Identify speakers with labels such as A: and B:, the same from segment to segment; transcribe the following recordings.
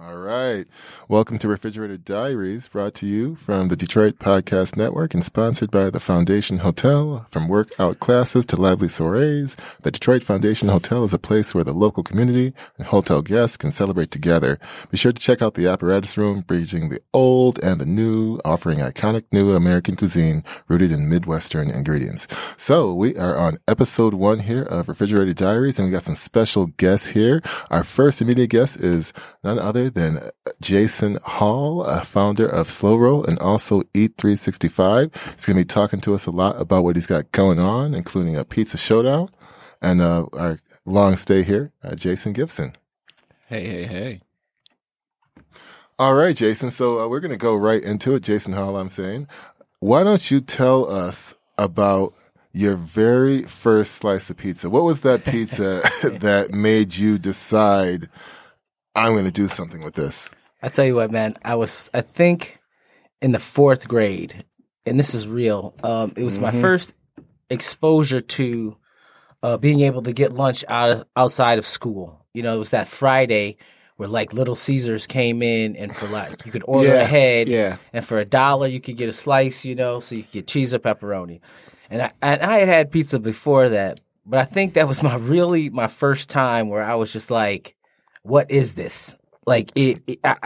A: All right. Welcome to Refrigerator Diaries, brought to you from the Detroit Podcast Network and sponsored by the Foundation Hotel. From workout classes to lively soirees, the Detroit Foundation Hotel is a place where the local community and hotel guests can celebrate together. Be sure to check out the apparatus room, bridging the old and the new, offering iconic new American cuisine rooted in Midwestern ingredients. So we are on episode one here of Refrigerator Diaries, and we got some special guests here. Our first immediate guest is none other than Jason Hall, a founder of Slow Roll and also Eat 365. He's going to be talking to us a lot about what he's got going on, including a pizza showdown and uh, our long stay here, uh, Jason Gibson.
B: Hey, hey, hey.
A: All right, Jason. So uh, we're going to go right into it. Jason Hall, I'm saying. Why don't you tell us about your very first slice of pizza? What was that pizza that made you decide I'm going to do something with this?
C: I tell you what, man. I was, I think, in the fourth grade, and this is real. Um, it was
A: Mm-hmm.
C: my first exposure to uh, being able to get lunch out of, outside of school. You know, it was that Friday where like Little Caesars came in, and for like you could order
B: Yeah,
C: ahead,
B: yeah.
C: and for a dollar you could get a slice. You know, so you could get cheese or pepperoni. And I, and I had had pizza before that, but I think that was my really my first time where I was just like, "What is this?" Like it, it I,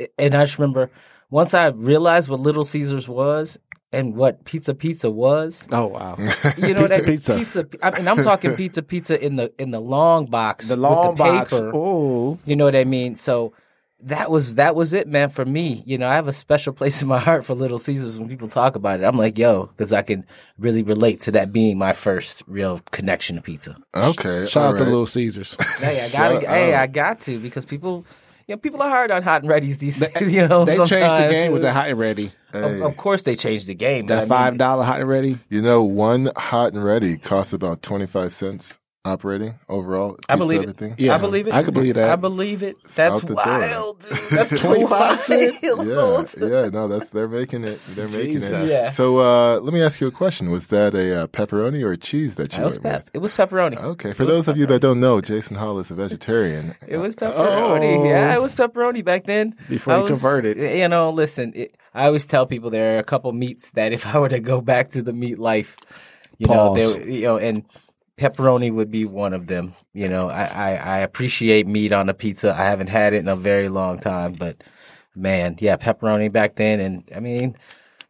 C: I- and I just remember once I realized what Little Caesars was and what Pizza Pizza was.
B: Oh wow.
C: You know
B: Pizza,
C: that
B: pizza.
C: pizza. I mean, I'm talking pizza pizza in the in the long box,
B: the long
C: with the
B: box.
C: Paper.
B: Oh,
C: You know what I mean? So that was that was it, man. For me, you know, I have a special place in my heart for Little Caesars. When people talk about it, I'm like, yo, because I can really relate to that being my first real connection to pizza.
A: Okay.
B: shout
A: all
B: out to. Little Caesars.
C: Hey, I gotta. Hey. I got to because people, you know, people are hard on hot and ready's these days. You know,
B: they changed the game with the hot and ready.
C: Of, of course, they changed the game. but
B: That five dollar hot and ready.
A: You know, one hot and ready costs about 25 cents operating overall.
C: I believe
A: everything.
C: it.
B: Yeah,
C: I believe it.
B: I can believe that.
C: I believe it. That's
A: out the door.
C: wild, dude. That's
B: 25
C: wild.
B: cents?
A: Yeah, yeah, no, that's they're making it. They're making it.
C: Yeah.
A: So, uh, let me ask you a question: Was that a uh, pepperoni or a cheese that you
C: It was
A: went
C: pep.
A: with?
C: It was pepperoni.
A: Okay, for those of you that don't know, Jason Hall is a vegetarian.
C: It was pepperoni.
B: Oh.
C: Yeah, it was pepperoni back then.
B: Before
C: I
B: you
C: was-
B: converted.
C: You know, listen, it, I always tell people there are a couple meats that if I were to go back to the meat life, you know,
B: Pause.
C: they, you know, and pepperoni would be one of them. You know, I, I, I appreciate meat on a pizza. I haven't had it in a very long time, but man, yeah, pepperoni back then. And I mean,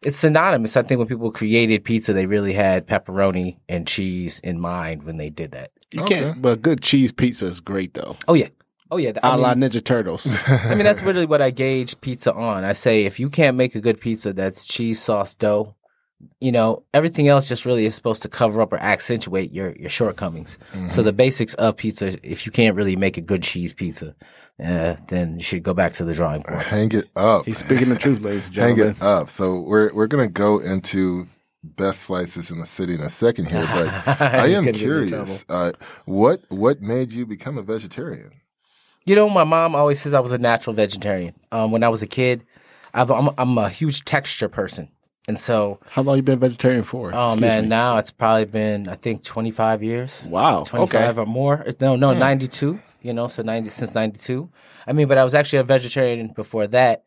C: it's synonymous. I think when people created pizza, they really had pepperoni and cheese in mind when they did that.
B: You
A: Okay.
B: can't, but good cheese pizza is great though.
C: Oh yeah. Oh yeah.
B: A
C: I
B: la Ninja Turtles.
C: I mean, that's really what I gauge pizza on. I say if you can't make a good pizza that's cheese sauce dough, you know, everything else just really is supposed to cover up or accentuate your, your shortcomings. So the basics of pizza, if you can't really make a good cheese pizza, uh, then you should go back to the drawing board.
A: Hang it up.
B: He's speaking the truth, ladies and gentlemen.
A: Hang it up. So we're we're gonna go into best slices in the city in a second here, but I am
C: gonna get me in
A: curious. Uh, what what made you become a vegetarian?
C: You know, my mom always says I was a natural vegetarian. Um, when I was a kid, I've, I'm, I'm a huge texture person. And so,
B: How long you been vegetarian for?
C: oh
B: Excuse
C: man,
B: me.
C: now it's probably been, I think, 25 years.
B: Wow.
C: 25
B: Okay.
C: or more. No, no, hmm. 92, you know, so 90 since 92. I mean, but I was actually a vegetarian before that,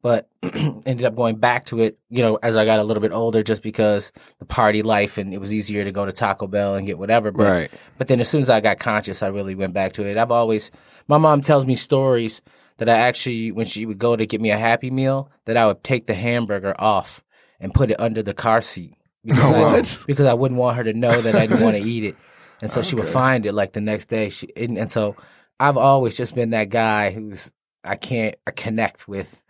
C: but ended up going back to it, you know, as I got a little bit older just because the party life and it was easier to go to Taco Bell and get whatever. But,
B: Right.
C: but then as soon as I got conscious, I really went back to it. I've always, my mom tells me stories that I actually, when she would go to get me a Happy Meal, that I would take the hamburger off and put it under the car seat. Because,
A: Oh.
C: I, because I wouldn't want her to know that I didn't want to eat it. And so she would find it like the next day. She and, and so I've always just been that guy who's I can't I connect with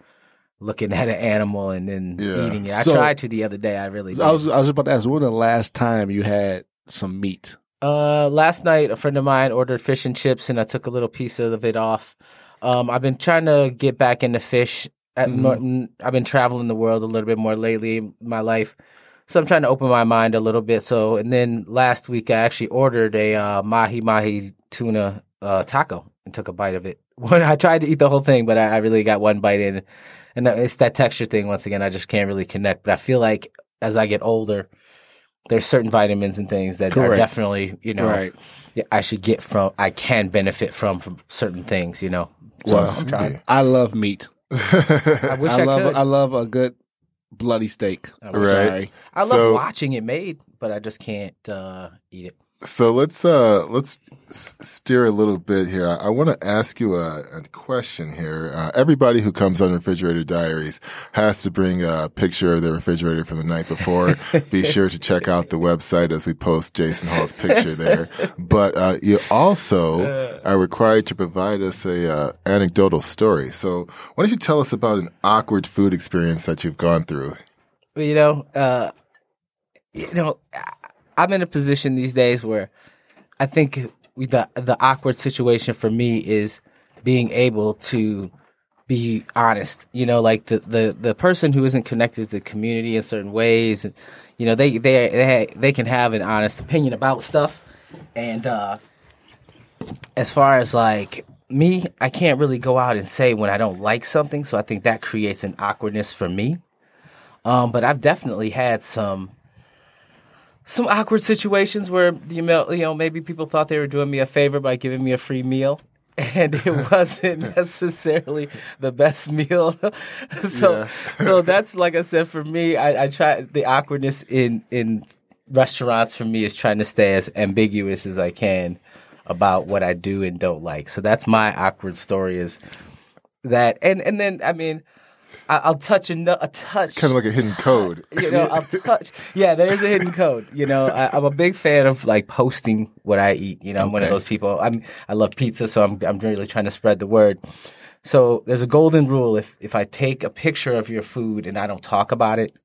C: looking at an animal and then
A: Yeah.
C: eating it. I
B: So-
C: tried to the other day. I really did.
B: I was I was about to ask, when was the last time you had some meat?
C: Uh, last night a friend of mine ordered fish and chips, and I took a little piece of it off. Um, I've been trying to get back into fish. At
B: Mm-hmm.
C: Norton, I've been traveling the world a little bit more lately in my life, so I'm trying to open my mind a little bit. So, and then last week I actually ordered a uh, mahi mahi tuna uh, taco and took a bite of it. When I tried to eat the whole thing, but I, I really got one bite in, and it's that texture thing. Once again, I just can't really connect. But I feel like as I get older, there's certain vitamins and things that are definitely you know
B: Right.
C: I should get from. I can benefit from from certain things. You know,
B: Well,
C: try-
A: good.
B: I love meat.
C: I wish I,
B: I love
C: could.
B: I love a good bloody steak.
C: I wish-
A: Right.
B: Sorry.
C: I love
A: So-
C: watching it made, but I just can't uh, eat it.
A: So let's uh let's steer a little bit here. I, I want to ask you a, a question here. Uh, everybody who comes on Refrigerator Diaries has to bring a picture of their refrigerator from the night before. Be sure to check out the website as we post Jason Hall's picture there. But uh, you also are required to provide us a uh, anecdotal story. So why don't you tell us about an awkward food experience that you've gone through?
C: You know, uh, you know, I- I'm in a position these days where I think we, the the awkward situation for me is being able to be honest. You know, like the the the person who isn't connected to the community in certain ways, you know, they they they they can have an honest opinion about stuff, and uh, as far as like me, I can't really go out and say when I don't like something, so I think that creates an awkwardness for me. Um, but I've definitely had some some awkward situations where you know, maybe people thought they were doing me a favor by giving me a free meal. And it wasn't necessarily the best meal, so so that's like I said for me. I, I try the awkwardness in in restaurants for me is trying to stay as ambiguous as I can about what I do and don't like. So that's my awkward story is that, and and then I mean, I, I'll touch a, nu- a touch
A: Kind of like a hidden code.
C: you know, I'll touch. Yeah, there is a hidden code. You know, I, I'm a big fan of like posting what I eat. You know, I'm one of those people. I'm I love pizza, so I'm I'm really trying to spread the word. So there's a golden rule: if if I take a picture of your food and I don't talk about it,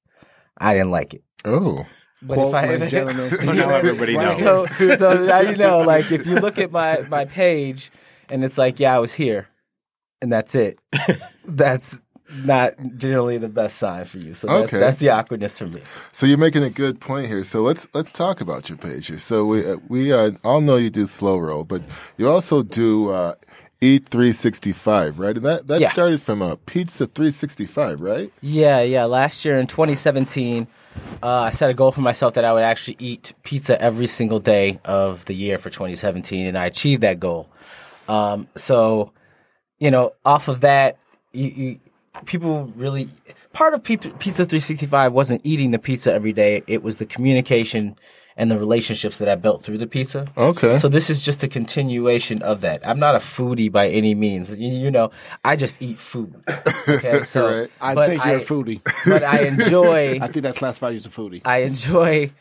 C: I didn't like it.
A: Oh.
C: But
B: Quote
C: if I,
B: my
C: if,
B: gentleman.
D: So now everybody knows.
C: so so now you know. Like if you look at my my page and it's like, yeah, I was here, and that's it. that's not generally the best sign for you. So that's,
A: Okay.
C: that's the awkwardness for me.
A: So you're making a good point here. So let's let's talk about your page here. So we uh, we uh, all know you do slow roll, but you also do uh, Eat 365, right? And that that
C: Yeah.
A: started from a Pizza 365, right?
C: Yeah, yeah. Last year in 2017, uh, I set a goal for myself that I would actually eat pizza every single day of the year for 2017, and I achieved that goal. Um, so, you know, off of that, you, you people really part of Pizza, pizza 365 wasn't eating the pizza every day; it was the communication and the relationships that I built through the pizza.
A: Okay.
C: So this is just a continuation of that. I'm not a foodie by any means. You, you know, I just eat food. Okay, so
A: Right.
B: I think you're
C: I-
B: a foodie.
C: but I enjoy
B: I think that classifies you as a foodie.
C: I enjoy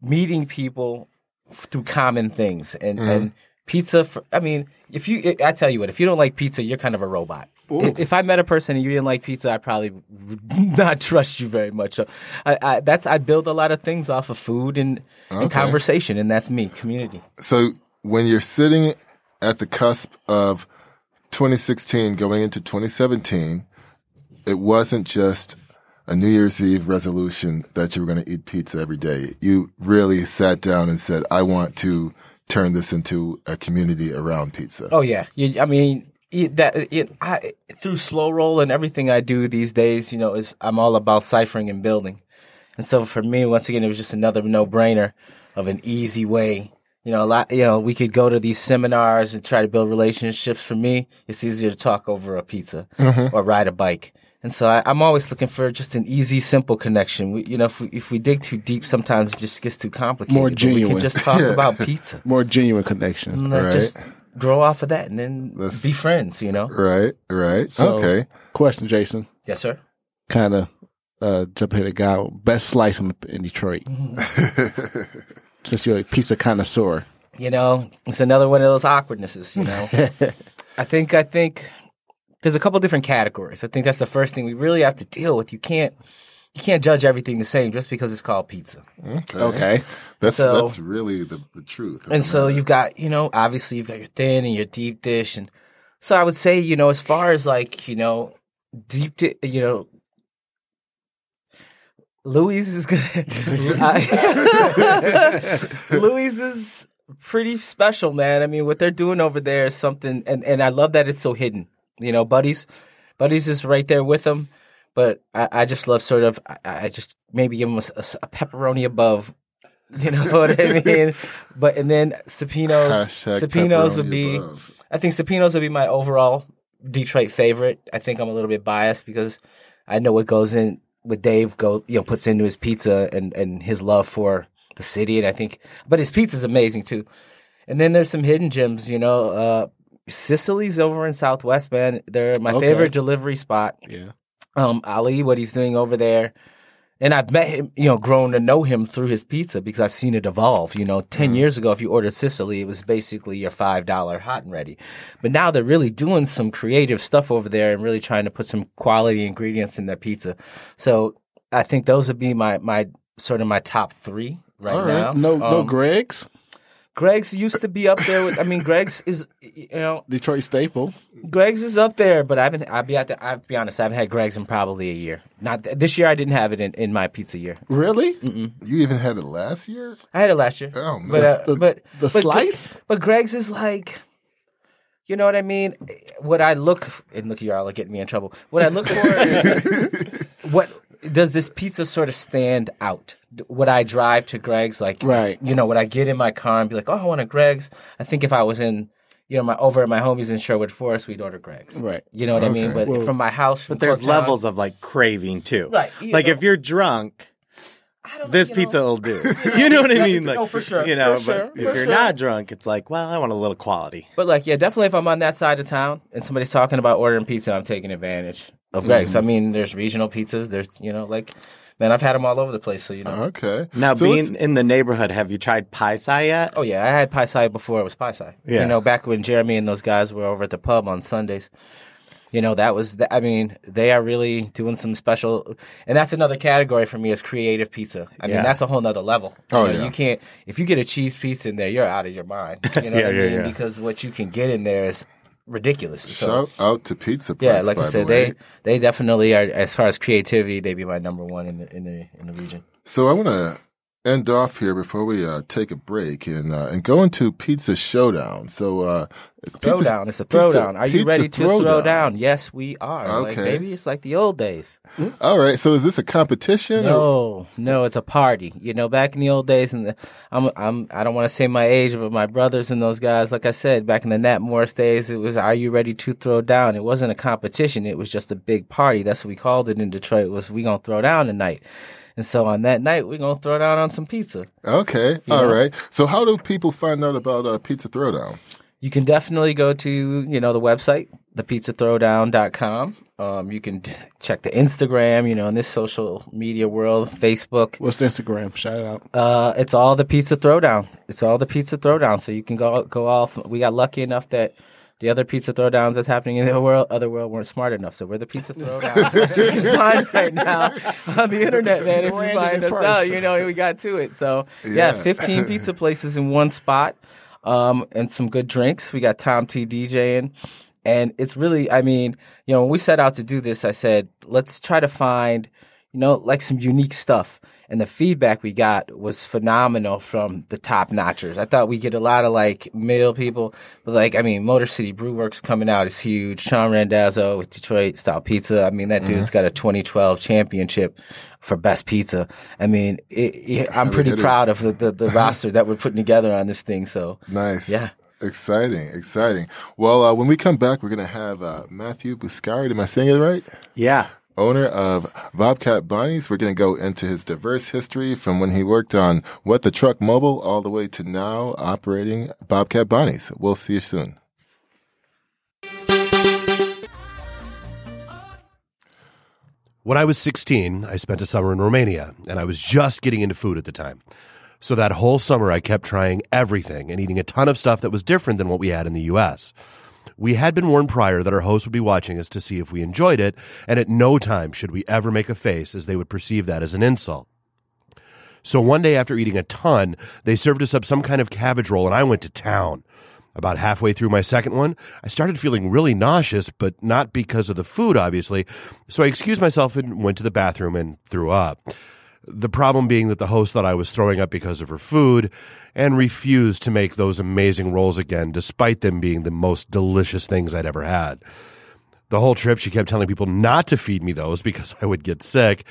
C: meeting people through common things and mm-hmm. and pizza. For, I mean, if you, I tell you what, if you don't like pizza, you're kind of a robot. If, if I met a person and you didn't like pizza, I'd probably not trust you very much. So I, I, that's I build a lot of things off of food and, and conversation, and that's me, community.
A: So when you're sitting at the cusp of 2016 going into 2017, it wasn't just a New Year's Eve resolution that you were going to eat pizza every day. You really sat down and said, I want to turn this into a community around pizza.
C: Oh yeah, you, I mean it, that it, I, through slow roll and everything I do these days, you know, is I'm all about ciphering and building. And so for me, once again, it was just another no brainer of an easy way. You know, a lot. You know, we could go to these seminars and try to build relationships. For me, it's easier to talk over a pizza mm-hmm. or ride a bike. And so I, I'm always looking for just an easy, simple connection. We, you know, if we, if we dig too deep, sometimes it just gets too complicated.
B: More
C: But We
B: genuine.
C: can just talk about pizza.
B: More genuine connection.
A: Right.
C: just grow off of that and then
A: Let's-
C: be friends, you know?
A: Right, right.
B: So-
A: okay.
B: Question, Jason.
C: Yes, sir.
B: Kind of uh, jump ahead of guy. Best slice in, in Detroit. Since you're a pizza connoisseur.
C: You know, it's another one of those awkwardnesses, you know? I think, I think there's a couple different categories. I think that's the first thing we really have to deal with. You can't, you can't judge everything the same just because it's called pizza.
A: Okay.
B: Okay.
A: That's
C: So-
A: that's really the, the truth.
C: And so
A: matter.
C: you've got, you know, obviously you've got your thin and your deep dish. And so I would say, you know, as far as like, you know, deep, di- you know, Louise is gonna, I- is pretty special, man. I mean, what they're doing over there is something, and, and I love that it's so hidden. You know, Buddy's, Buddy's is right there with them, but I, I just love sort of, I, I just maybe give them a, a- a pepperoni above. You know what I mean? But and then Supino's,
A: Hashtag
C: Supino's would be.
A: above.
C: I think Supino's would be my overall Detroit favorite. I think I'm a little bit biased because I know what goes in what Dave go you know puts into his pizza and and his love for the city and I think but his pizza's amazing too. And then there's some hidden gems, you know, uh Sicily's over in Southwest, man. They're my
B: Okay.
C: favorite delivery spot.
B: Yeah.
C: Um Ali, what he's doing over there. And I've met him, you know, grown to know him through his pizza because I've seen it evolve. You know, 10 years ago, if you ordered Sicily, it was basically your $5 hot and ready. But now they're really doing some creative stuff over there and really trying to put some quality ingredients in their pizza. So I think those would be my, my sort of my top three right, now.
B: No, no
C: Um,
B: Greg's
C: Greg's used to be up there with, I mean, Greg's is, you know,
B: Detroit staple.
C: Greg's is up there, but I haven't. I'll be at the, I'll be honest. I haven't had Greg's in probably a year. Not this year. I didn't have it in, in my pizza year.
B: Really?
A: You even had it last year?
C: I had it last year.
A: Oh,
C: but uh,
B: The-
C: but
B: the
C: but Gre-
B: slice?
C: But Greg's is like, you know what I mean. What I look and look, at y'all are getting me in trouble. What I look for is what does this pizza sort of stand out? Would I drive to Greg's like
B: Right.
C: You know, would I get in my car and be like, oh, I want a Greg's? I think if I was in. You know, my over at my homies in Sherwood Forest, we'd order Greg's.
B: Right.
C: You know what I mean?
A: Okay.
C: But from my house, from
D: But there's
C: Corktown-
D: levels of like craving too.
C: Right,
D: Like
C: know.
D: if you're drunk, this
C: you know,
D: pizza will do. You know what I mean? Like,
C: No, for sure,
D: You know,
C: for sure,
D: but if you're
C: sure.
D: not drunk, it's like, well, I want a little quality.
C: But like, yeah, definitely if I'm on that side of town and somebody's talking about ordering pizza, I'm taking advantage of Greg's.
A: Mm-hmm.
C: I mean, there's regional pizzas. There's, you know, like, man, I've had them all over the place. So, you know.
A: Okay.
D: Now,
A: So
D: being
A: let's-
D: in the neighborhood, have you tried Pie-Sci yet?
C: Oh, yeah, I had Pie-Sci before it was Pie-Sci.
D: Yeah.
C: You know, back when Jeremy and those guys were over at the pub on Sundays. You know, that was, the, I mean, they are really doing some special, and that's another category for me is creative pizza. I mean, that's a whole nother level.
A: Oh,
C: you know,
A: yeah.
C: You can't, if you get a cheese pizza in there, you're out of your mind. You know
D: Yeah,
C: what I
D: yeah,
C: mean?
D: yeah.
C: Because what you can get in there is ridiculous. So,
A: Shout out to Pizza Plex,
C: Yeah, like I said,
A: way.
C: they they definitely are as far as creativity, they'd be my number one in the in the in the region.
A: So I want to end off here before we uh, take a break and uh, and go into Pizza Showdown. So uh, it's pizza,
C: Throwdown, it's a
A: pizza-
C: throwdown. Are you ready to throw down? Yes, we are. Like,
A: Okay.
C: baby, it's like the old days.
A: All right. So is this a competition? or-
C: No, no, it's a party. You know, back in the old days, and I'm, I'm, I don't want to say my age, but my brothers and those guys, like I said, back in the Nat Morris days, it was, "Are you ready to throw down?" It wasn't a competition; it was just a big party. That's what we called it in Detroit. Was we gonna throw down tonight? And so on that night, we're gonna throw down on some pizza.
A: Okay. All right. So how do people find out about uh, Pizza Throwdown?
C: You can definitely go to, you know, the website, thepizzathrowdown.com. Um, you can d- check the Instagram, you know, in this social media world, Facebook.
B: What's the Instagram? Shout it out.
C: Uh, it's all the pizza throwdown. It's all the pizza throwdown. So you can go, go off. We got lucky enough that the other pizza throwdowns that's happening in the world, other world weren't smart enough. So we're the pizza throwdowns you can find right now on the internet, man. If you find us out, you know, we got to it. So yeah,
A: Yeah.
C: 15 pizza places in one spot. Um, and some good drinks. We got Tom T DJing. And it's really, I mean, you know, when we set out to do this, I said, let's try to find, you know, like some unique stuff. And the feedback we got was phenomenal from the top notchers. I thought we get a lot of like middle people, but like, I mean, Motor City Brew Works coming out is huge. Shawn Randazzo with Detroit Style Pizza. I mean, that dude's got a 2012 championship for best pizza. I mean, it, it, I'm pretty
A: hitters.
C: proud of the, the, the roster that we're putting together on this thing. So
A: Nice.
C: Yeah.
A: Exciting. Exciting. Well, uh, when we come back, we're going to have uh, Matthew Buskard. Am I saying it right?
D: Yeah.
A: Owner of Bobcat Bonnies. We're going to go into his diverse history from when he worked on What the Truck Mobile all the way to now operating Bobcat Bonnies. We'll see you soon.
E: When I was 16, I spent a summer in Romania, and I was just getting into food at the time. So that whole summer, I kept trying everything and eating a ton of stuff that was different than what we had in the U.S. We had been warned prior that our host would be watching us to see if we enjoyed it, and at no time should we ever make a face as they would perceive that as an insult. So one day after eating a ton, they served us up some kind of cabbage roll, and I went to town. About halfway through my second one, I started feeling really nauseous, but not because of the food, obviously. So I excused myself and went to the bathroom and threw up. The problem being that the host thought I was throwing up because of her food and refused to make those amazing rolls again, despite them being the most delicious things I'd ever had. The whole trip, she kept telling people not to feed me those because I would get sick.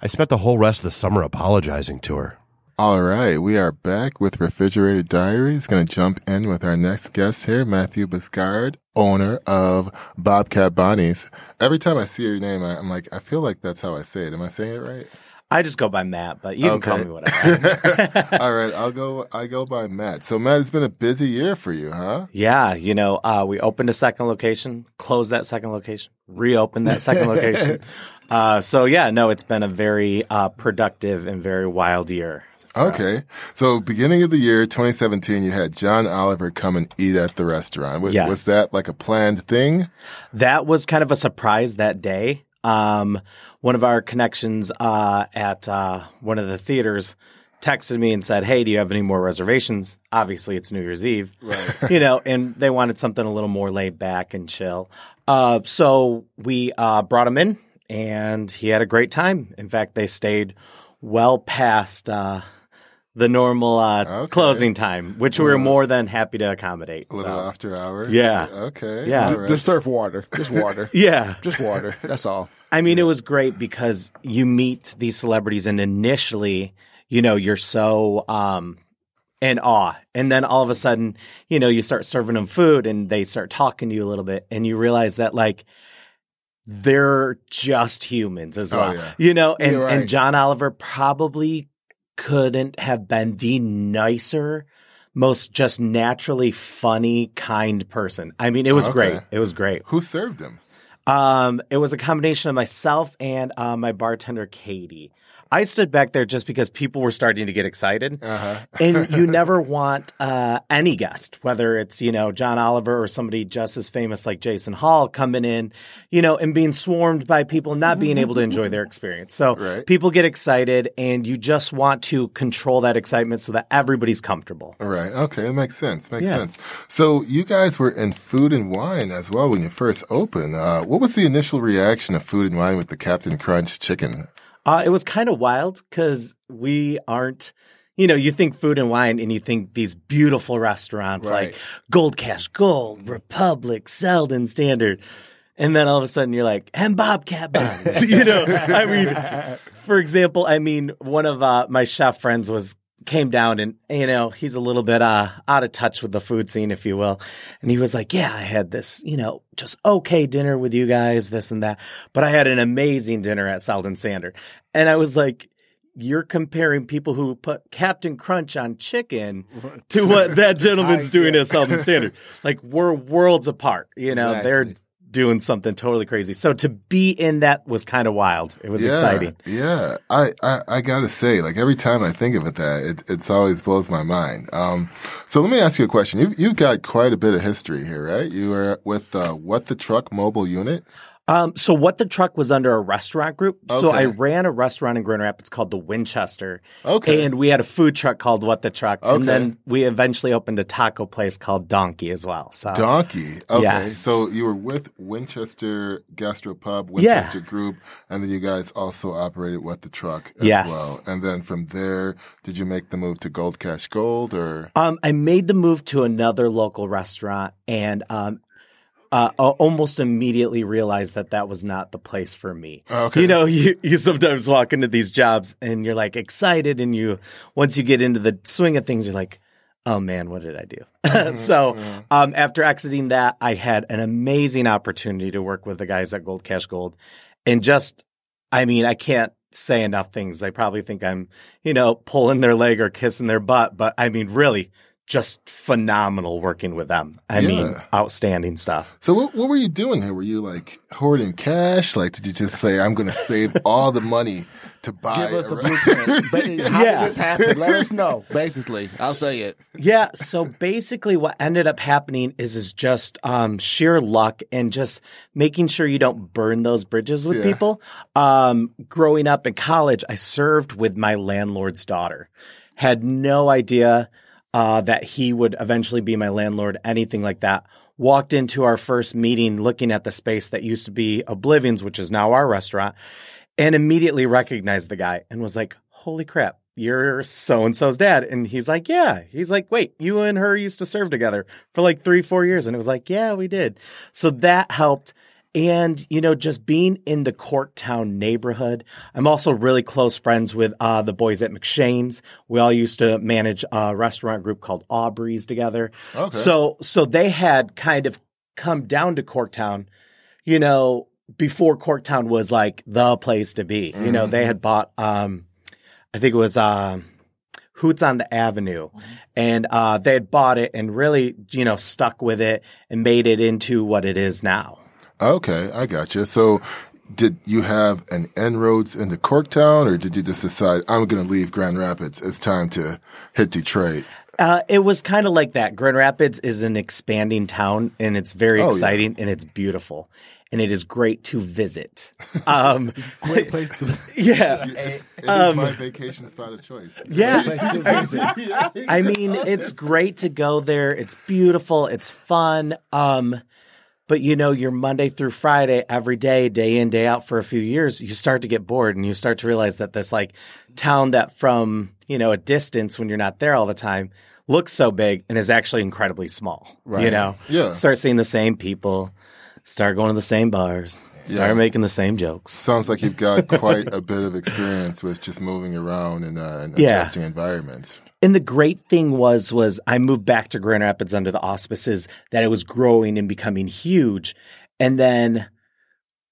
E: I spent the whole rest of the summer apologizing to her.
A: All right, we are back with Refrigerated Diaries. Going to jump in with our next guest here, Matthew Buskard, owner of Bobcat Bonnie's. Every time I see your name, I, I'm like, I feel like that's how I say it. Am I saying it right?
D: I just go by Matt, but you can call me whatever.
A: All right, I'll go. I go by Matt. So Matt, it's been a busy year for you, huh?
D: yeah, you know, uh, we opened a second location, closed that second location, reopened that second location. Uh, so yeah, no, it's been a very uh, productive and very wild year. for us.
A: Okay. So beginning of the year, 2017, you had John Oliver come and eat at the restaurant. Was,
D: Yes.
A: was that like a planned thing?
D: That was kind of a surprise that day. Um, one of our connections uh, at uh, one of the theaters texted me and said, "Hey, do you have any more reservations?" Obviously, it's New Year's Eve, right? you know, and they wanted something a little more laid back and chill. Uh, so we uh, brought him in, and he had a great time. In fact, they stayed well past. The normal uh,
A: Okay.
D: closing time, which we were more than happy to accommodate.
A: A little
D: so.
A: after hours?
D: Yeah.
A: Okay.
D: Yeah.
A: All right.
B: Just serve water. Just water.
D: Yeah,
B: Just water. That's all.
D: I mean, it was great because you meet these celebrities, and initially, you know, you're so um, in awe, and then all of a sudden, you know, you start serving them food, and they start talking to you a little bit, and you realize that like they're just humans as
A: Oh,
D: well,
A: yeah.
D: you know. And
B: right.
D: and John Oliver probably couldn't have been the nicer. Most just naturally funny, kind person. I mean, it was
A: Okay.
D: great. It was great.
A: Who served him?
D: Um, it was a combination of myself and uh, my bartender Katie. I stood back there just because people were starting to get excited,
A: Uh-huh.
D: and you never want uh, any guest, whether it's you know John Oliver or somebody just as famous like Jason Hall, coming in, you know, and being swarmed by people not being able to enjoy their experience. So
A: Right.
D: people get excited, and you just want to control that excitement so that everybody's comfortable.
A: All right. Okay. It makes sense. Makes
D: Yeah.
A: sense. So you guys were in food and wine as well when you first opened. Uh, what was the initial reaction of food and wine with the Captain Crunch chicken?
D: Uh, it was kind of wild because we aren't, you know, you think food and wine and you think these beautiful restaurants
B: Right.
D: like Gold Cash Gold, Republic, Selden Standard. And then all of a sudden you're like, and Bobcat Buns. you know, I mean, for example, I mean, one of uh, my chef friends was came down and you know he's a little bit uh out of touch with the food scene if you will and he was like yeah i had this you know just okay dinner with you guys this and that but i had an amazing dinner at Selden Standard and i was like you're comparing people who put Captain Crunch on chicken to what that gentleman's doing at Selden Standard. Like we're worlds apart, you know. They're
B: Exactly.
D: Doing something totally crazy. So to be in that was kind of wild. It was
A: yeah,
D: exciting.
A: Yeah. I, I, I gotta say, like every time I think of it, that it, it's always blows my mind. Um, so let me ask you a question. You've, you've got quite a bit of history here, right? You were with, uh, What the Truck mobile unit.
D: Um, so what the truck was under a restaurant group. So I ran a restaurant in Grand Rapids called the Winchester.
A: Okay.
D: And we had a food truck called What the Truck.
A: Okay.
D: And then we eventually opened a taco place called Donkey as well. So
A: Donkey. Okay.
D: Yes.
A: So you were with Winchester Gastropub, Winchester Group, and then you guys also operated What the Truck as
D: Yes.
A: well. And then from there, did you make the move to Gold Cash Gold or?
D: Um, I made the move to another local restaurant and um, uh, almost immediately realized that that was not the place for me.
A: Okay.
D: You know, you, you sometimes walk into these jobs and you're like excited, and you once you get into the swing of things, you're like, oh man, what did I do? so um, after exiting that, I had an amazing opportunity to work with the guys at Gold Cash Gold, and just, I mean, I can't say enough things. They probably think I'm, you know, pulling their leg or kissing their butt, but I mean, really, just phenomenal working with them. I mean, outstanding stuff.
A: So what, what were you doing here? Were you like hoarding cash? Like, did you just say, I'm going to save all the money to buy?
B: Give us the blueprint. But how
D: Yeah.
B: did this happen? Let us know. Basically, I'll say it.
D: Yeah. So basically, what ended up happening is is just um, sheer luck and just making sure you don't burn those bridges with
A: Yeah.
D: people. Um, growing up in college, I served with my landlord's daughter. Had no idea uh, that he would eventually be my landlord, anything like that. Walked into our first meeting looking at the space that used to be Oblivion's, which is now our restaurant. and immediately recognized the guy and was like, "Holy crap, you're so and so's dad." And he's like, "Yeah." He's like, "Wait, you and her used to serve together for like three, four years?" And it was like, "Yeah, we did." So that helped. And, you know, just being in the Corktown neighborhood. I'm also really close friends with uh, the boys at McShane's. We all used to manage a restaurant group called Aubree's together.
A: Okay.
D: So, so they had kind of come down to Corktown, you know, before Corktown was like the place to be. You know, they had bought, um, I think it was, um, Hoots on the Avenue. And, uh, they had bought it and really, you know, stuck with it and made it into what it is now.
A: Okay, I got you. So, did you have an inroads into Corktown, or did you just decide I'm going to leave Grand Rapids? It's time to hit Detroit.
D: Uh, it was kind of like that. Grand Rapids is an expanding town and it's very
A: Oh, yeah.
D: exciting and it's beautiful and it is great to visit. Um,
B: Great place to
D: yeah.
A: It's, it is my vacation spot of choice.
D: Yeah. I mean, it's great to go there. It's beautiful. It's fun. Um, but you know, you're Monday through Friday, every day, day in, day out for a few years, you start to get bored and you start to realize that this like town that from, you know, a distance when you're not there all the time looks so big and is actually incredibly small.
B: Right.
D: You know?
A: Yeah.
D: Start seeing the same people, start going to the same bars, start
A: Yeah.
D: making the same jokes.
A: Sounds like you've got quite a bit of experience with just moving around and, uh, and
D: Yeah.
A: adjusting environments.
D: And the great thing was was I moved back to Grand Rapids under the auspices that it was growing and becoming huge. And then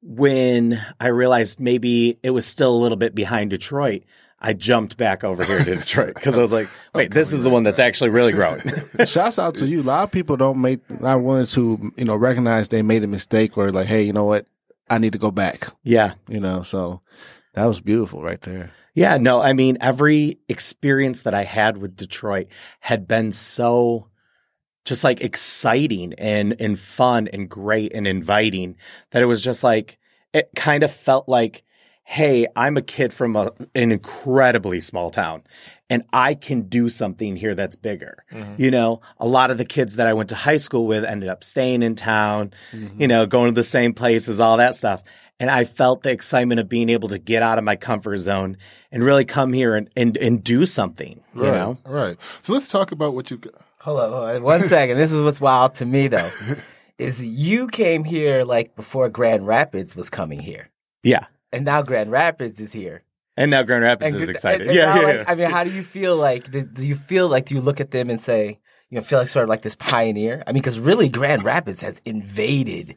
D: when I realized maybe it was still a little bit behind Detroit, I jumped back over here to Detroit because I was like, wait, this is the one that's actually really growing.
B: Shouts out to you. A lot of people don't make not willing to, you know, recognize they made a mistake or like, hey, you know what? I need to go back.
D: yeah.
B: You know, so that was beautiful right there.
D: Yeah, no, I mean, every experience that I had with Detroit had been so just like exciting and, and fun and great and inviting that it was just like, it kind of felt like, Hey, I'm a kid from a, an incredibly small town and I can do something here that's bigger. Mm-hmm. You know, a lot of the kids that I went to high school with ended up staying in town, mm-hmm. you know, going to the same places, all that stuff. And I felt the excitement of being able to get out of my comfort zone and really come here and, and, and do something, you
A: Right.
D: know?
A: Right. So let's talk about what you got.
C: Hold on, hold on. One second. This is what's wild to me though. Is you came here like before Grand Rapids was coming here.
D: Yeah.
C: And now Grand Rapids is here.
D: And now Grand Rapids
C: And
D: is excited.
C: and- and
D: yeah,
C: now,
D: yeah,
C: like,
D: yeah.
C: I mean, how do you feel like? Do, do you feel like? Do you look at them and say, you know, feel like sort of like this pioneer? I mean, because really, Grand Rapids has invaded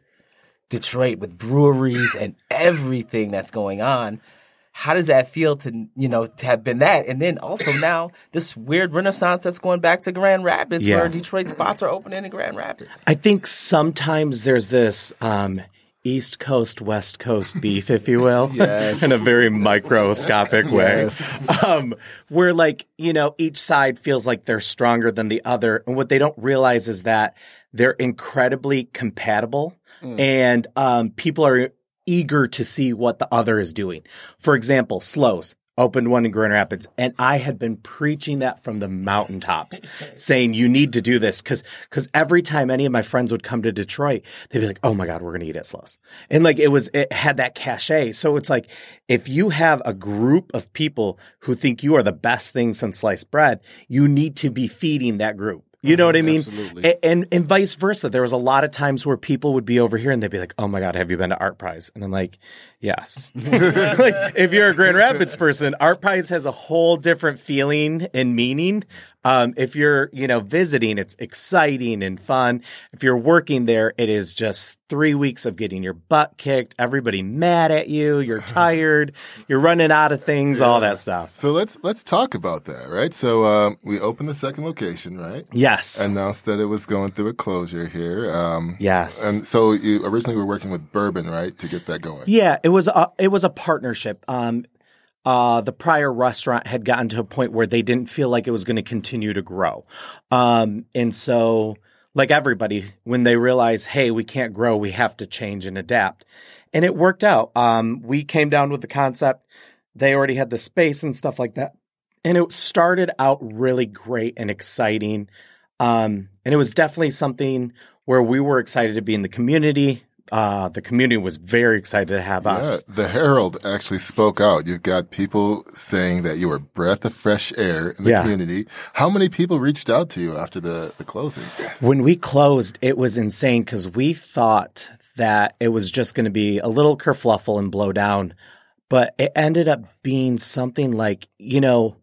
C: Detroit with breweries and everything that's going on. How does that feel to you know to have been that, and then also now this weird renaissance that's going back to Grand Rapids,
D: Yeah.
C: where Detroit spots are opening in Grand Rapids?
D: I think sometimes there's this um, East Coast, West Coast beef, if you will,
B: Yes.
D: in a very microscopic way,
B: Yes.
D: um, where like you know each side feels like they're stronger than the other, and what they don't realize is that they're incredibly compatible, and um, people are eager to see what the other is doing. For example, Slows opened one in Grand Rapids, and I had been preaching that from the mountaintops, saying you need to do this because because every time any of my friends would come to Detroit, they'd be like, "Oh my God, we're gonna eat at Slows," and like it was it had that cachet. So it's like if you have a group of people who think you are the best thing since sliced bread, you need to be feeding that group. You know what I mean?
B: absolutely.
D: A- and and vice versa. There was a lot of times where people would be over here and they'd be like, "Oh my god, have you been to Art Prize?" And I'm like, "Yes." like if you're a Grand Rapids person, Art Prize has a whole different feeling and meaning. Um, if you're you know visiting, it's exciting and fun. If you're working there, it is just three weeks of getting your butt kicked, everybody mad at you, you're tired, you're running out of things, all that stuff.
A: So let's let's talk about that, right? So um, we opened the second location, right?
D: Yes.
A: Announced that it was going through a closure here. Um,
D: yes.
A: And so you originally were working with Bourbon, right, to get that going.
D: Yeah, it was a it was a partnership. Um, uh, the prior restaurant had gotten to a point where they didn't feel like it was going to continue to grow, um, and so like everybody, when they realize, hey, we can't grow, we have to change and adapt, and it worked out. Um, we came down with the concept. They already had the space and stuff like that, and it started out really great and exciting. Um, and it was definitely something where we were excited to be in the community, uh, the community was very excited to have
A: Yeah,
D: us.
A: the Herald actually spoke out. You've got people saying that you were a breath of fresh air in the
D: Yeah.
A: community. How many people reached out to you after the, the closing?
D: When we closed, it was insane because we thought that it was just going to be a little kerfluffle and blow down, but it ended up being something like you know.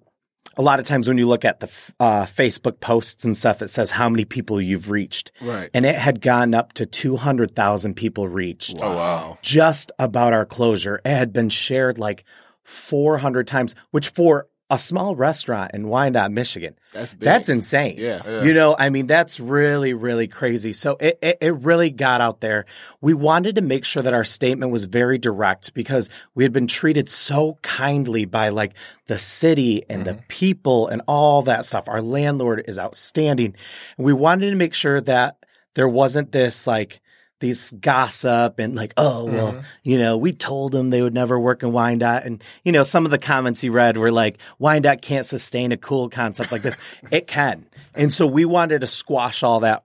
D: A lot of times when you look at the uh, Facebook posts and stuff, it says how many people you've reached.
B: Right.
D: And it had gone up to 200,000 people reached.
A: Oh, wow.
D: just about our closure. It had been shared like 400 times, which for a small restaurant in Wyandotte, Michigan,
B: That's big.
D: that's insane.
B: Yeah.
D: You know, I mean, that's really, really crazy. So it, it, it really got out there. We wanted to make sure that our statement was very direct because we had been treated so kindly by like the city and the mm-hmm. people and all that stuff. Our landlord is outstanding. And we wanted to make sure that there wasn't this like, these gossip and like, oh, mm-hmm. well, you know, we told them they would never work in Wyandotte. And, you know, some of the comments you read were like, Wyandotte can't sustain a cool concept like this. it can. And so we wanted to squash all that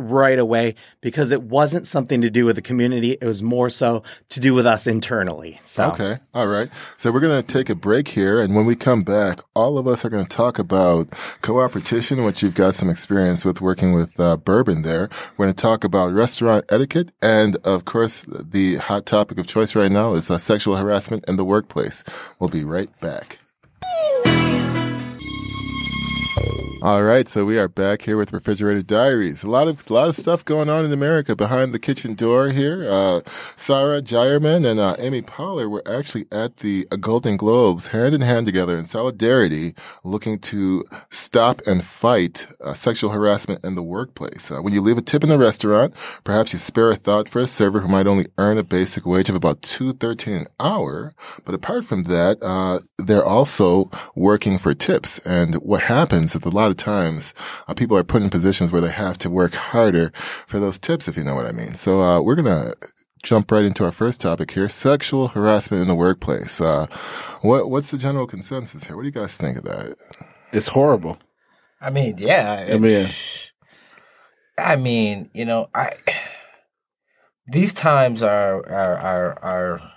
D: right away because it wasn't something to do with the community. It was more so to do with us internally. So,
A: Okay. All right. So we're going to take a break here. And when we come back, all of us are going to talk about cooperation, which you've got some experience with working with uh, bourbon there. We're going to talk about restaurant etiquette. And of course, the hot topic of choice right now is uh, sexual harassment in the workplace. We'll be right back. All right, so we are back here with Refrigerated Diaries. A lot of a lot of stuff going on in America behind the kitchen door here. Uh, Saru Jayaraman and uh, Amy Poehler were actually at the uh, Golden Globes, hand in hand together in solidarity, looking to stop and fight uh, sexual harassment in the workplace. Uh, when you leave a tip in a restaurant, perhaps you spare a thought for a server who might only earn a basic wage of about two thirteen an hour. But apart from that, uh, they're also working for tips. And what happens is a lot of times uh, people are put in positions where they have to work harder for those tips, if you know what I mean. So uh, we're gonna jump right into our first topic here: sexual harassment in the workplace. Uh, what what's the general consensus here? What do you guys think of that?
B: It's horrible.
C: I mean, yeah.
B: I mean,
C: I mean, you know, I these times are are are, are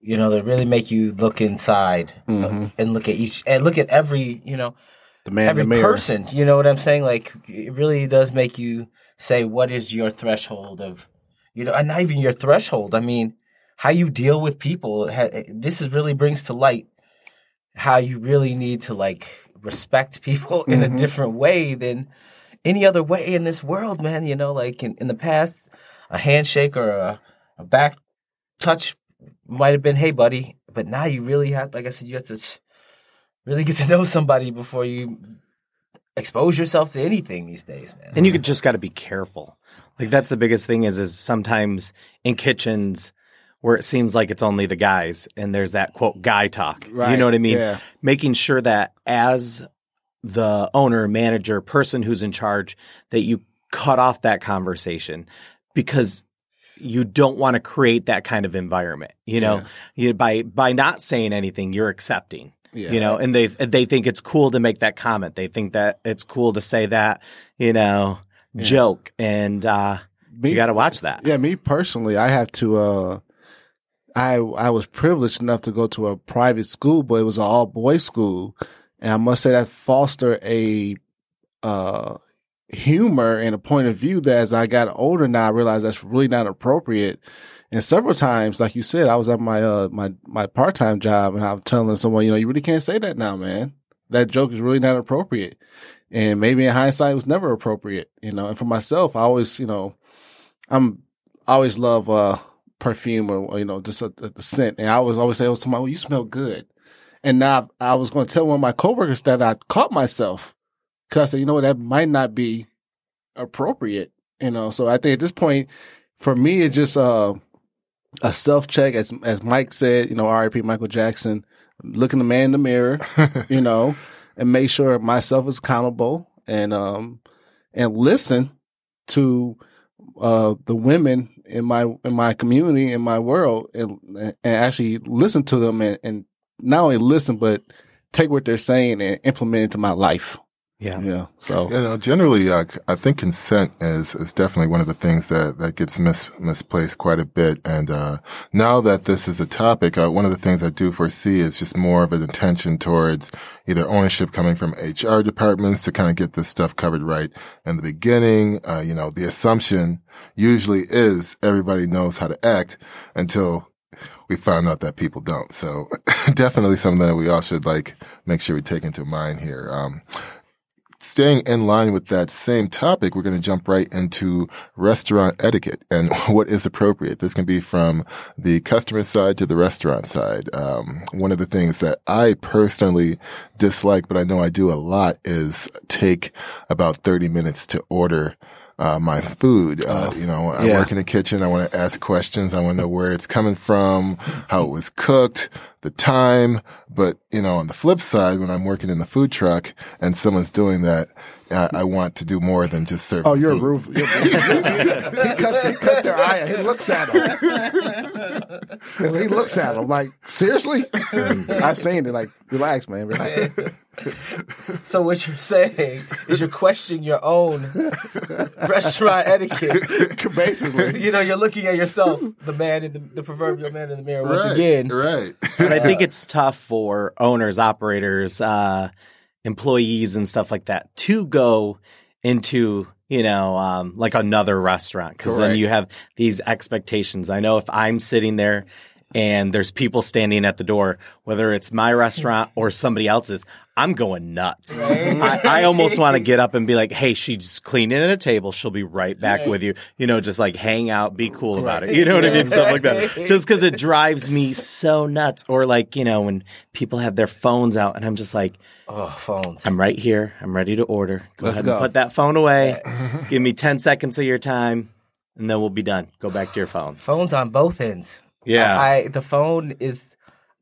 C: you know they really make you look inside
B: Mhm.
C: and look at each and look at every you know
B: the man
C: every
B: the
C: person. You know what I'm saying? Like it really does make you say what is your threshold of you know, and not even your threshold. I mean, how you deal with people. This is really brings to light how you really need to like respect people in a mm-hmm. different way than any other way in this world, man. You know, like in, in the past, a handshake or a, a back touch might have been, hey, buddy. But now you really have, like I said, you have to really get to know somebody before you expose yourself to anything these days, man.
D: And you just got to be careful. Like that's the biggest thing is is sometimes in kitchens where it seems like it's only the guys and there's that quote guy talk. You know what I mean?
B: yeah.
D: Making sure that as the owner, manager, person who's in charge that you cut off that conversation because you don't want to create that kind of environment. You know, you, by by not saying anything, you're accepting.
B: Yeah.
D: You know, and they they think it's cool to make that comment. They think that it's cool to say that, you know, joke, and uh,
B: Me-
D: you got to watch that.
B: Yeah, me personally, I have to. uh I I was privileged enough to go to a private school, but it was an all boys school, and I must say that fostered a uh humor and a point of view that as I got older now, I realized that's really not appropriate. And several times, like you said, I was at my uh my my part time job, and I'm telling someone, you know, you really can't say that now, man. That joke is really not appropriate. And maybe in hindsight, it was never appropriate, you know. And for myself, I always, you know, I'm I always love uh perfume or, you know just a, a, scent, and I always always say, "Oh, somebody, well, you smell good." And now I was going to tell one of my coworkers that I caught myself because I said, "You know what? That might not be appropriate." You know, so I think at this point, for me, it just uh, a self check, as as Mike said. You know, R.I.P. Michael Jackson. Looking the man in the mirror, you know, and make sure myself is accountable and um and listen to uh the women in my in my community in my world and and actually listen to them and, and not only listen but take what they're saying and implement it into my life
D: Yeah.
B: Yeah. So
A: You know, generally, uh, I think consent is is definitely one of the things that that gets mis- misplaced quite a bit. And uh, now that this is a topic, uh, one of the things I do foresee is just more of an attention towards either ownership coming from HR departments to kind of get this stuff covered right in the beginning. Uh, you know, the assumption usually is everybody knows how to act until we found out that people don't. So definitely something that we all should like make sure we take into mind here. Um, staying in line with that same topic, we're going to jump right into restaurant etiquette and what is appropriate. This can be from the customer side to the restaurant side. Um, one of the things that I personally dislike, but I know I do a lot is take about 30 minutes to order uh, my food. Uh, you know, I
B: yeah.
A: work in the kitchen. I want to ask questions. I want to know where it's coming from, how it was cooked, the time. But, you know, on the flip side, when I'm working in the food truck and someone's doing that, I, I want to do more than just serve.
B: Oh, you're a roof. he, cut, he cut their eye. Out. He looks at him. he looks at him like, seriously? I've seen it. Like, relax, man. Relax.
C: So what you're saying is you're questioning your own restaurant etiquette.
B: Basically.
C: You know, you're looking at yourself, the man in the, the proverbial man in the mirror, once
A: Right,
C: again.
A: Right.
D: But I think it's tough for owners, operators, uh, employees, and stuff like that to go into you know um, like another restaurant because then you have these expectations. I know if I'm sitting there and there's people standing at the door, whether it's my restaurant or somebody else's, I'm going nuts. I, I almost want to get up and be like, "Hey, she's cleaning at a table. She'll be right back with you." You know, just like hang out, be cool about it. You know what I mean? Stuff like that. Just because it drives me so nuts. Or like you know when people have their phones out, and I'm just like.
C: Oh, phones.
D: I'm right here. I'm ready to order. Go
B: Let's
D: ahead
B: go.
D: and put that phone away. Give me 10 seconds of your time, and then we'll be done. Go back to your phone.
C: Phones on both ends.
D: Yeah.
C: I, I the phone is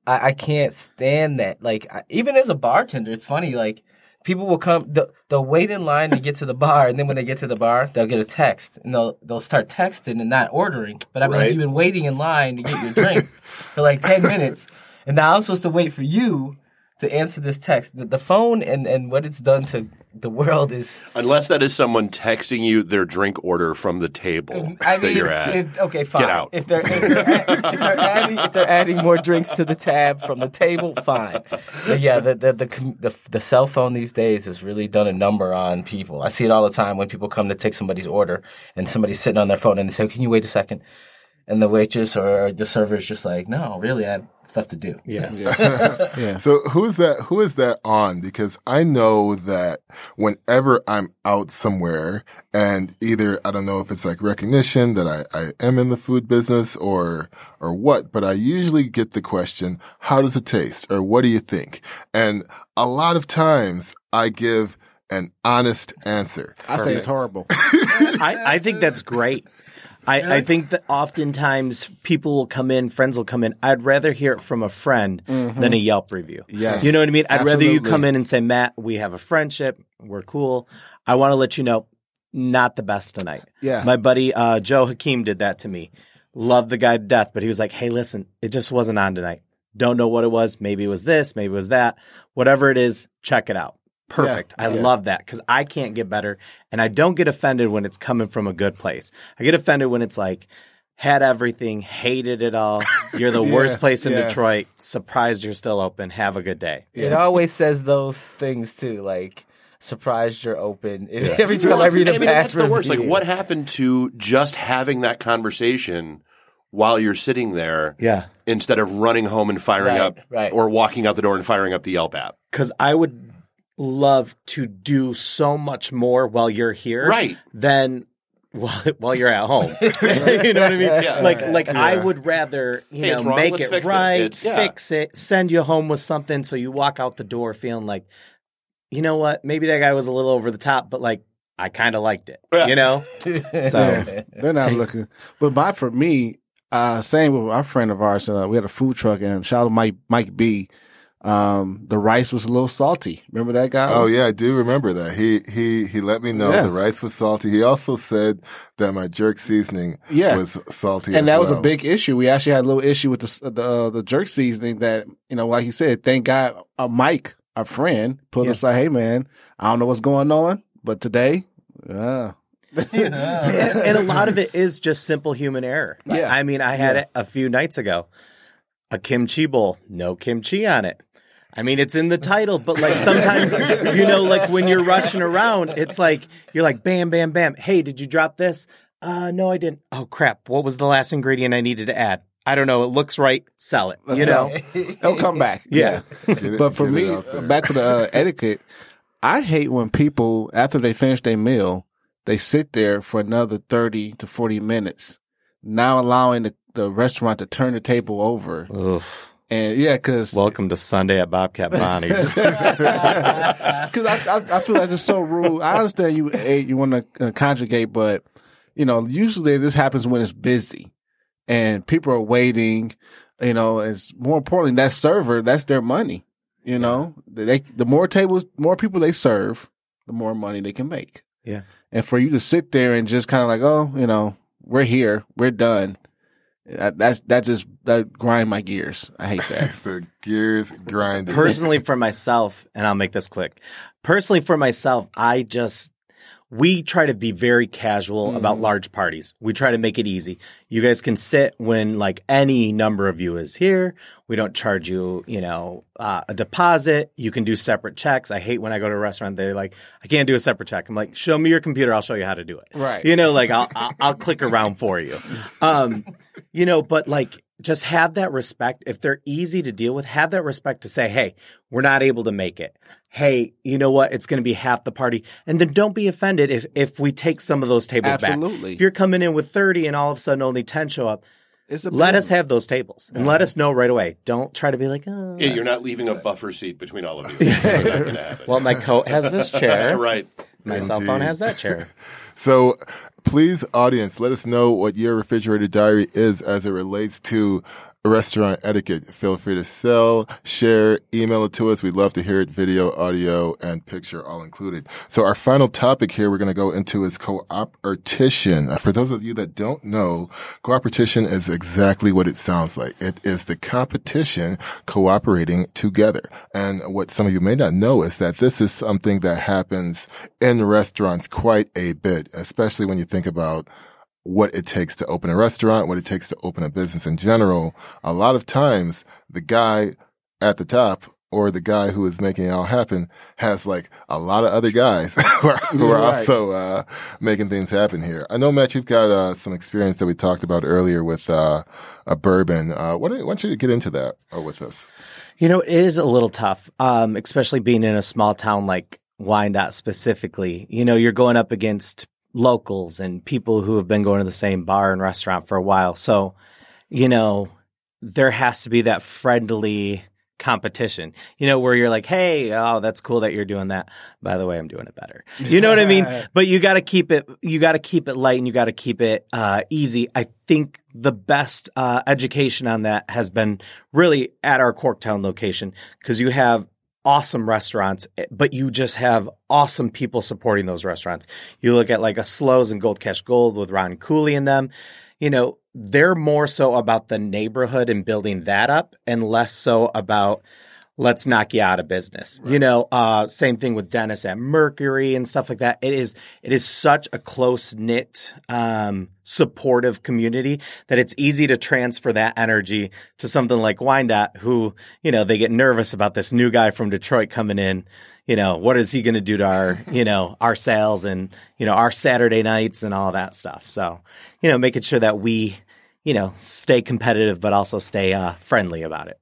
C: I, I can't stand that. Like I, even as a bartender, it's funny. Like people will come, they'll, they'll wait in line to get to the bar, and then when they get to the bar, they'll get a text, and they'll they'll start texting and not ordering. But I mean,
E: Right.
C: you've been waiting in line to get your drink for like ten minutes, and now I'm supposed to wait for you to answer this text. The, the phone and and what it's done to the world is.
E: Unless that is someone texting you their drink order from the table mm,
C: I
E: that
C: mean,
E: you're at.
C: If, okay, fine.
E: Get out.
C: If they're, if, they're add- if they're adding if they're adding more drinks to the tab from the table, fine. But yeah, the the, the the the cell phone these days has really done a number on people. I see it all the time when people come to take somebody's order and somebody's sitting on their phone and they say, oh, "Can you wait a second? And the waitress or the server is just like, "No, really, I have stuff to do."
D: Yeah.
A: So who's that? Who is that on? Because I know that whenever I'm out somewhere and either I don't know if it's like recognition that I, I am in the food business or or what, but I usually get the question, "How does it taste?" or "What do you think?" And a lot of times I give an honest answer.
B: I say it's horrible.
D: I, I think that's great. I, I think that oftentimes people will come in, friends will come in. I'd rather hear it from a friend than a Yelp review.
B: Yes.
D: You know what I mean? I'd rather you come in and say, Matt, we have a friendship. We're cool. I want to let you know, not the best tonight.
B: Yeah.
D: My buddy uh, Joe Hakeem did that to me. Loved the guy to death, but he was like, hey, listen, it just wasn't on tonight. Don't know what it was. Maybe it was this, maybe it was that. Whatever it is, check it out. Perfect. I love that because I can't get better. And I don't get offended when it's coming from a good place. I get offended when it's like, had everything, hated it all. You're the worst place in
B: yeah.
D: Detroit. Surprised you're still open. Have a good day.
C: It always says those things too, like surprised you're open. Every time I read a
E: I mean,
C: bad
E: that's the worst. Like, what happened to just having that conversation while you're sitting there
D: Yeah.
E: instead of running home and firing
C: Right,
E: up
C: right.
E: or walking out the door and firing up the Yelp app?
D: Because I would love to do so much more while you're here.
E: Right.
D: Than while, while you're at home. you know what I mean?
E: Yeah.
D: Like, like I would rather, you
E: Hey,
D: know,
E: wrong,
D: make
E: let's
D: it
E: fix
D: right,
E: It's- yeah.
D: fix it, send you home with something so you walk out the door feeling like, you know what? Maybe that guy was a little over the top, but like, I kind of liked it.
E: Yeah.
D: You know? So,
B: They're not looking. But my for me, uh, same with our friend of ours. Uh, we had a food truck, and shout out Mike Mike B. Um, the rice was a little salty. Remember that guy?
A: Oh yeah, I do remember that. He he he let me know
B: Yeah.
A: the rice was salty. He also said that my jerk seasoning
B: Yeah.
A: was salty,
B: and
A: as
B: that was a big issue. We actually had a little issue with the the, uh, the jerk seasoning. That you know, like you said, thank God uh, Mike our friend, put us like, hey man, I don't know what's going on, but today, uh,
D: and, and a lot of it is just simple human error.
B: Yeah.
D: I mean, I had it a few nights ago. A kimchi bowl, no kimchi on it. I mean, it's in the title, but like sometimes, you know, like when you're rushing around, it's like you're like, bam, bam, bam. Hey, did you drop this? Uh, no, I didn't. Oh crap! What was the last ingredient I needed to add? I don't know. It looks right. Sell it.
B: let's
D: you
B: go.
D: know.
B: It'll come back.
D: Yeah.
A: Get it-
B: But for me, back to the uh, etiquette, I hate when people, after they finish their meal, they sit there for another 30 to 40 minutes, now allowing the, the restaurant to turn the table over.
D: Oof.
B: And yeah, cause,
D: Welcome to Sunday at Bobcat Bonnie's.
B: cause I, I, I feel like it's so rude. I understand you, you want to uh, conjugate, but you know, usually this happens when it's busy and people are waiting, you know, it's more importantly, that server, that's their money. You know, they, the more tables, more people they serve, the more money they can make.
D: Yeah.
B: And for you to sit there and just kind of like, oh, you know, we're here, we're done. That, that's, that just, that grind my gears. I hate that.
A: It's the gears grinding.
D: personally for myself, and I'll make this quick. Personally for myself, I just we try to be very casual about large parties. We try to make it easy. You guys can sit when like any number of you is here. We don't charge you, you know, uh, a deposit. You can do separate checks. I hate when I go to a restaurant. They're like, I can't do a separate check. I'm like, show me your computer. I'll show you how to do it.
B: Right.
D: You know, like I'll, I'll, I'll click around for you. Um, you know, but like just have that respect. If they're easy to deal with, have that respect to say, Hey, we're not able to make it. Hey, you know what? It's going to be half the party. And then don't be offended if, if we take some of those tables back.
B: Absolutely.
D: If you're coming in with 30 and all of a sudden only 10 show up,
B: It's a
D: let us have those tables and let us know right away. Don't try to be like, oh.
E: Yeah, you're not leaving a buffer seat between all of you. That's not going to happen.
D: well, my coat has this chair.
E: right.
D: My cell phone has that chair.
A: So please, audience, let us know what your refrigerator diary is as it relates to restaurant etiquette. Feel free to sell, share, email it to us. We'd love to hear it, video, audio, and picture all included. So our final topic here we're going to go into is cooperation. Uh, For those of you that don't know, cooperation is exactly what it sounds like. It is the competition cooperating together. And what some of you may not know is that this is something that happens in restaurants quite a bit, especially when you think about what it takes to open a restaurant, what it takes to open a business in general. A lot of times the guy at the top or the guy who is making it all happen has like a lot of other guys who are, who are
B: Right.
A: also uh, making things happen here. I know, Matt, you've got uh, some experience that we talked about earlier with uh, a bourbon. Uh, why, don't, why you get into that uh, with us?
D: You know, it is a little tough, um, especially being in a small town like Wyandotte specifically. You know, you're going up against locals and people who have been going to the same bar and restaurant for a while. So, you know, there has to be that friendly competition, you know, where you're like, Hey, oh, that's cool that you're doing that. By the way, I'm doing it better. You know what I mean? But you got to keep it, you got to keep it light and you got to keep it, uh, easy. I think the best, uh, education on that has been really at our Corktown location because you have awesome restaurants, eh, but you just have awesome people supporting those restaurants. You look at like a Slows and Gold Cash Gold with Ron Cooley in them. You know, they're more so about the neighborhood and building that up and less so about let's knock you out of business. You know, uh, same thing with Dennis at Mercury and stuff like that. It is, it is such a close knit, um, supportive community that it's easy to transfer that energy to something like Wyandotte who, you know, they get nervous about this new guy from Detroit coming in. You know, what is he going to do to our, you know, our sales and, you know, our Saturday nights and all that stuff. So, you know, making sure that we, you know, stay competitive, but also stay, uh, friendly about it.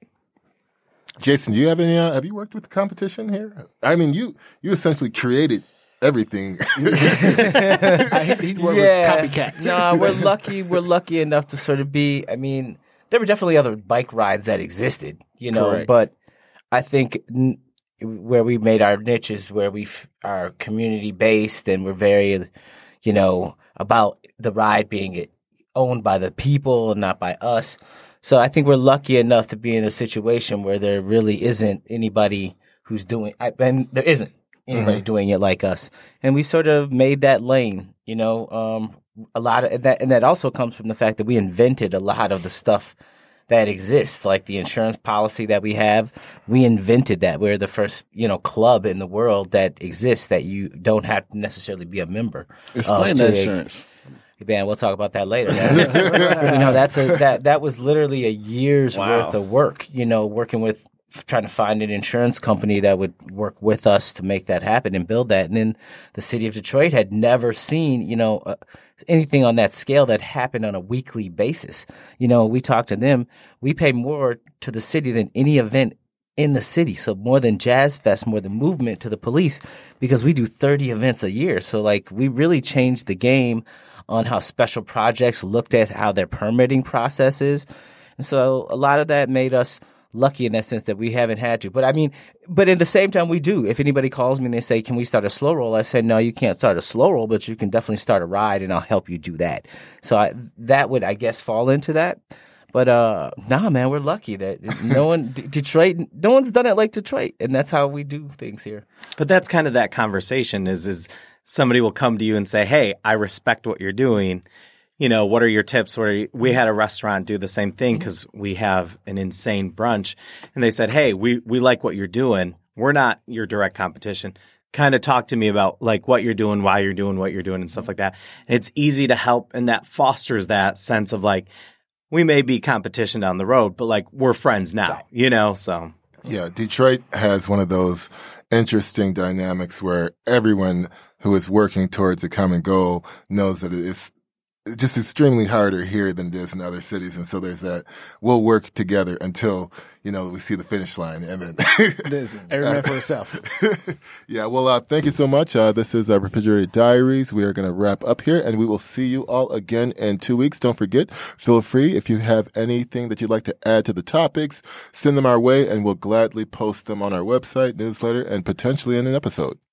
A: Jason, do you have any? Uh, have you worked with the competition here? I mean, you you essentially created everything.
B: I, he, he worked
C: yeah.
B: with copycats.
C: No, we're lucky. We're lucky enough to sort of be. I mean, there were definitely other bike rides that existed, you know,
B: Correct.
C: but I think n- where we made our niches, where we f- are community based, and we're very, you know, about the ride being owned by the people and not by us. So I think we're lucky enough to be in a situation where there really isn't anybody who's doing, I, and there isn't anybody doing it like us. And we sort of made that lane, you know, um, a lot of that, and that also comes from the fact that we invented a lot of the stuff that exists, like the insurance policy that we have. We invented that. We're the first, you know, club in the world that exists that you don't have to necessarily be a member.
B: Explain
C: of
B: that insurance.
C: Man, we'll talk about that later. You know, that's a that that was literally a year's
D: Wow.
C: worth of work. You know, working with trying to find an insurance company that would work with us to make that happen and build that. And then the city of Detroit had never seen, you know, uh, anything on that scale that happened on a weekly basis. You know, we talked to them. We pay more to the city than any event in the city. So more than Jazz Fest, more than movement to the police, because we do 30 events a year. So like we really changed the game on how special projects looked at how their permitting process is. And so a lot of that made us lucky in that sense that we haven't had to. But I mean, but at the same time, we do. If anybody calls me and they say, "Can we start a slow roll?" I say, "No, you can't start a slow roll, but you can definitely start a ride, and I'll help you do that." So I, that would, I guess, fall into that. But uh, nah, man, we're lucky that no one D- Detroit, no one's done it like Detroit, and that's how we do things here.
D: But that's kind of that conversation is is somebody will come to you and say, "Hey, I respect what you're doing. You know, what are your tips?" Where you- we had a restaurant do the same thing mm-hmm. because we have an insane brunch, and they said, "Hey, we we like what you're doing. We're not your direct competition." Kind of talk to me about like what you're doing, why you're doing what you're doing, and stuff mm-hmm. like that. And it's easy to help, and that fosters that sense of like we may be competition down the road, but like we're friends now, you know. So
A: Yeah, Detroit has one of those interesting dynamics where everyone who is working towards a common goal knows that it's just extremely harder here than it is in other cities. And so there's that we'll work together until, you know, we see the finish line and then
B: Listen, every man for himself.
A: yeah, well, uh, thank you so much. Uh, this is uh, Refrigerator Diaries. We are going to wrap up here and we will see you all again in two weeks. Don't forget, feel free if you have anything that you'd like to add to the topics, send them our way and we'll gladly post them on our website, newsletter, and potentially in an episode.